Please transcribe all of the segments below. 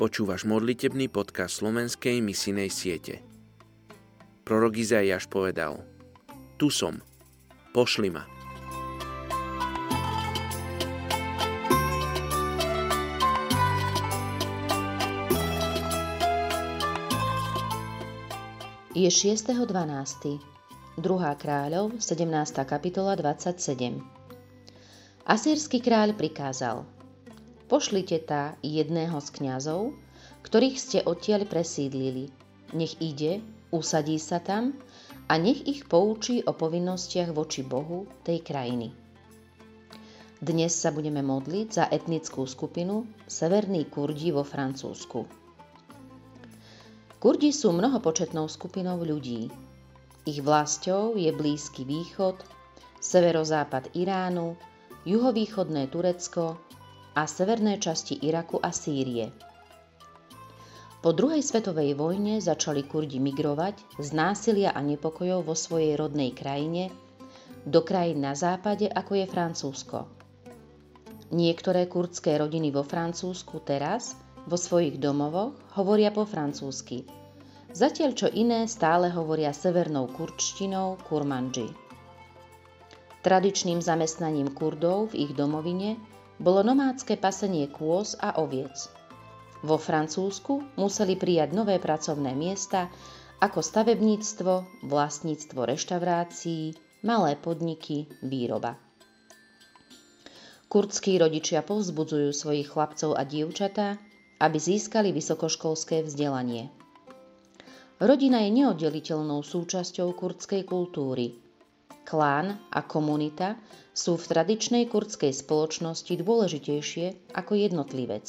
Počúvaš modlitebný podcast slovenskej misinej siete. Prorok Izaiáš povedal Tu som, pošli ma. Je 6.12. 2. kráľov, 17. kapitola 27. Asýrsky kráľ prikázal – Pošlite tá jedného z kňazov, ktorých ste odtiaľ presídlili. Nech ide, usadí sa tam a nech ich poučí o povinnostiach voči Bohu tej krajiny. Dnes sa budeme modliť za etnickú skupinu Severní Kurdi vo Francúzsku. Kurdi sú mnohopočetnou skupinou ľudí. Ich vlastou je Blízky východ, severozápad Iránu, juhovýchodné Turecko a severné časti Iraku a Sýrie. Po druhej svetovej vojne začali Kurdi migrovať z násilia a nepokojov vo svojej rodnej krajine do krajín na západe, ako je Francúzsko. Niektoré kurdské rodiny vo Francúzsku teraz vo svojich domovoch hovoria po francúzsky, zatiaľ čo iné stále hovoria severnou kurdštinou kurmanji. Tradičným zamestnaním Kurdov v ich domovine bolo nomádske pasenie kôz a oviec. Vo Francúzsku museli prijať nové pracovné miesta ako stavebníctvo, vlastníctvo reštaurácií, malé podniky, výroba. Kurdskí rodičia povzbudzujú svojich chlapcov a dievčatá, aby získali vysokoškolské vzdelanie. Rodina je neoddeliteľnou súčasťou kurdskej kultúry – klán a komunita sú v tradičnej kurdskej spoločnosti dôležitejšie ako jednotlivec.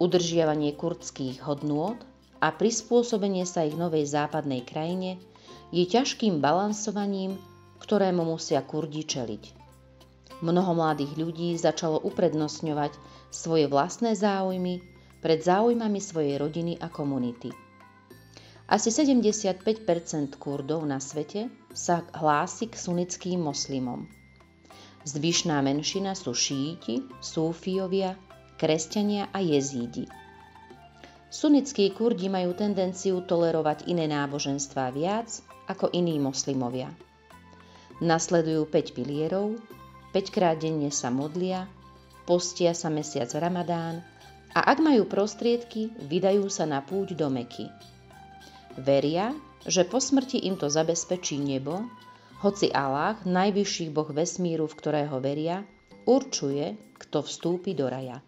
Udržiavanie kurdských hodnôt a prispôsobenie sa ich novej západnej krajine je ťažkým balansovaním, ktorému musia Kurdi čeliť. Mnoho mladých ľudí začalo uprednostňovať svoje vlastné záujmy pred záujmami svojej rodiny a komunity. Asi 75% Kurdov na svete sa hlási k sunnickým moslimom. Zvyšná menšina sú šíti, súfiovia, kresťania a jezídi. Sunnickí kurdi majú tendenciu tolerovať iné náboženstvá viac ako iní moslimovia. Nasledujú 5 pilierov, 5 krát denne sa modlia, postia sa mesiac Ramadán a ak majú prostriedky, vydajú sa na púť do Meky. Veria, že po smrti im to zabezpečí nebo, hoci Allah, najvyšší boh vesmíru, v ktorého veria, určuje, kto vstúpi do raja.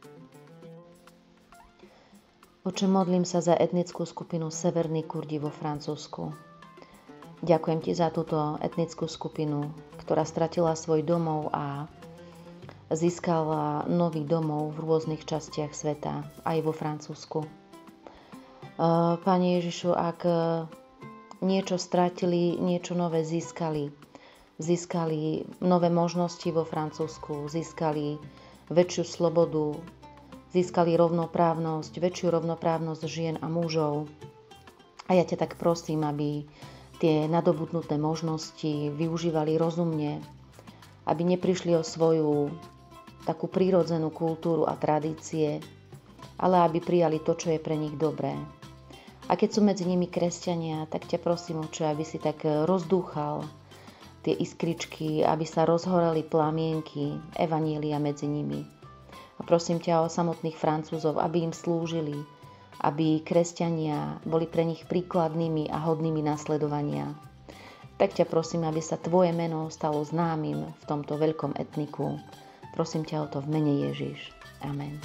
Oče, modlím sa za etnickú skupinu Severní Kurdi vo Francúzsku. Ďakujem ti za túto etnickú skupinu, ktorá stratila svoj domov a získala nový domov v rôznych častiach sveta, aj vo Francúzsku. Pane Ježišu, ak niečo stratili, niečo nové získali, získali nové možnosti vo Francúzsku, získali väčšiu slobodu, získali rovnoprávnosť, väčšiu rovnoprávnosť žien a mužov. A ja ťa tak prosím, aby tie nadobudnuté možnosti využívali rozumne, aby neprišli o svoju takú prírodzenú kultúru a tradície, ale aby prijali to, čo je pre nich dobré. A keď sú medzi nimi kresťania, tak ťa prosím, oče, aby si tak eh, rozdúchal tie iskričky, aby sa rozhoreli plamienky Evanielia medzi nimi. A prosím ťa o samotných Francúzov, aby im slúžili, aby kresťania boli pre nich príkladnými a hodnými nasledovania. Tak ťa prosím, aby sa tvoje meno stalo známym v tomto veľkom etniku. Prosím ťa o to v mene Ježiš. Amen.